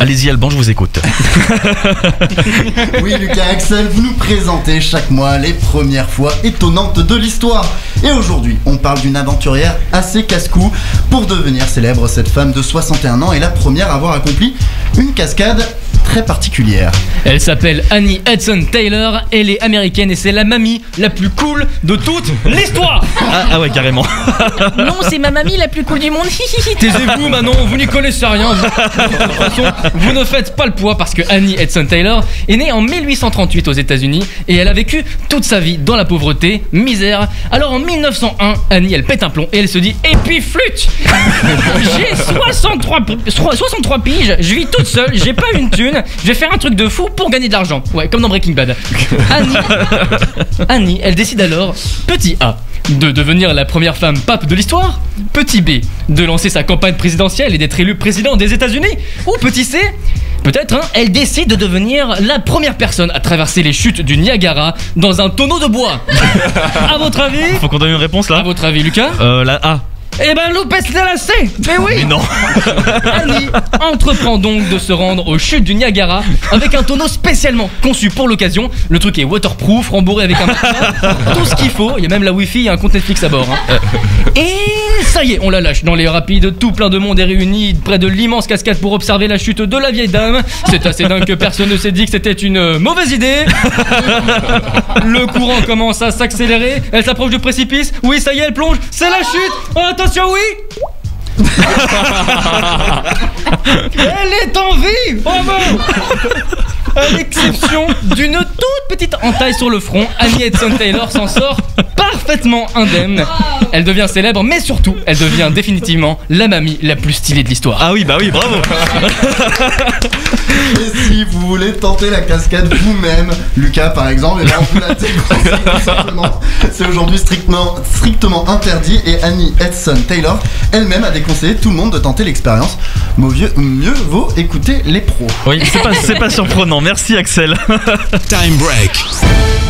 Allez-y Alban, je vous écoute. Oui, Lucas Axel, vous nous présentez chaque mois les premières fois étonnantes de l'histoire. Et aujourd'hui, on parle d'une aventurière assez casse-cou. Pour devenir célèbre, cette femme de 61 ans est la première à avoir accompli une cascade très particulière. Elle s'appelle Annie Hudson Taylor, elle est américaine et c'est la mamie la plus cool de toute l'histoire Ah, ah ouais, carrément. Non, c'est ma mamie la plus cool du monde. Taisez-vous Manon, vous n'y connaissez rien. Vous, de toute façon, vous ne faites pas le poids parce que Annie Hudson Taylor est née en 1838 aux États-Unis et elle a vécu toute sa vie dans la pauvreté, misère. Alors en 1901, Annie elle pète un plomb et elle se dit Et puis flûte J'ai 63, pi- 63 piges, je vis toute seule, j'ai pas une thune, je vais faire un truc de fou pour gagner de l'argent. Ouais, comme dans Breaking Bad. Annie, Annie, elle décide alors, petit A, de devenir la première femme pape de l'histoire, petit B, de lancer sa campagne présidentielle et d'être élue président des États-Unis, ou petit C, peut-être, hein, elle décide de devenir la première personne à traverser les chutes du Niagara dans un tonneau de bois. à votre avis Faut qu'on donne une réponse À là votre avis, Lucas Euh, la A. Eh ben, Lopez c'est la C Mais oui Mais non. Annie entreprend donc de se rendre aux chutes du Niagara avec un tonneau spécialement conçu pour l'occasion. Le truc est waterproof, rembourré avec un matelas, tout ce qu'il faut. Il y a même la wifi et un compte Netflix à bord. hein. Et ça y est, on la lâche dans les rapides. Tout plein de monde est réuni près de l'immense cascade pour observer la chute de la vieille dame. C'est assez dingue que personne ne s'est dit que c'était une euh, mauvaise idée. Le courant commence à s'accélérer. Elle s'approche du précipice. Oui, ça y est, elle plonge. C'est la chute. Oh, attention, oui. Elle est en vie Bravo À l'exception d'une toute petite entaille sur le front, Annie Edson Taylor s'en sort parfaitement indemne. Elle devient célèbre, mais surtout, elle devient définitivement la mamie la plus stylée de l'histoire. Ah oui, bah oui, bravo. Et si vous voulez tenter la cascade vous-même, Lucas par exemple, et ben on vous la déconseille tout simplement. C'est aujourd'hui strictement, strictement interdit et Annie Edson Taylor elle-même a déconseillé tout le monde de tenter l'expérience. Mieux, mieux vaut écouter les pros. Oui, c'est pas, c'est pas surprenant. Merci Axel. Time break.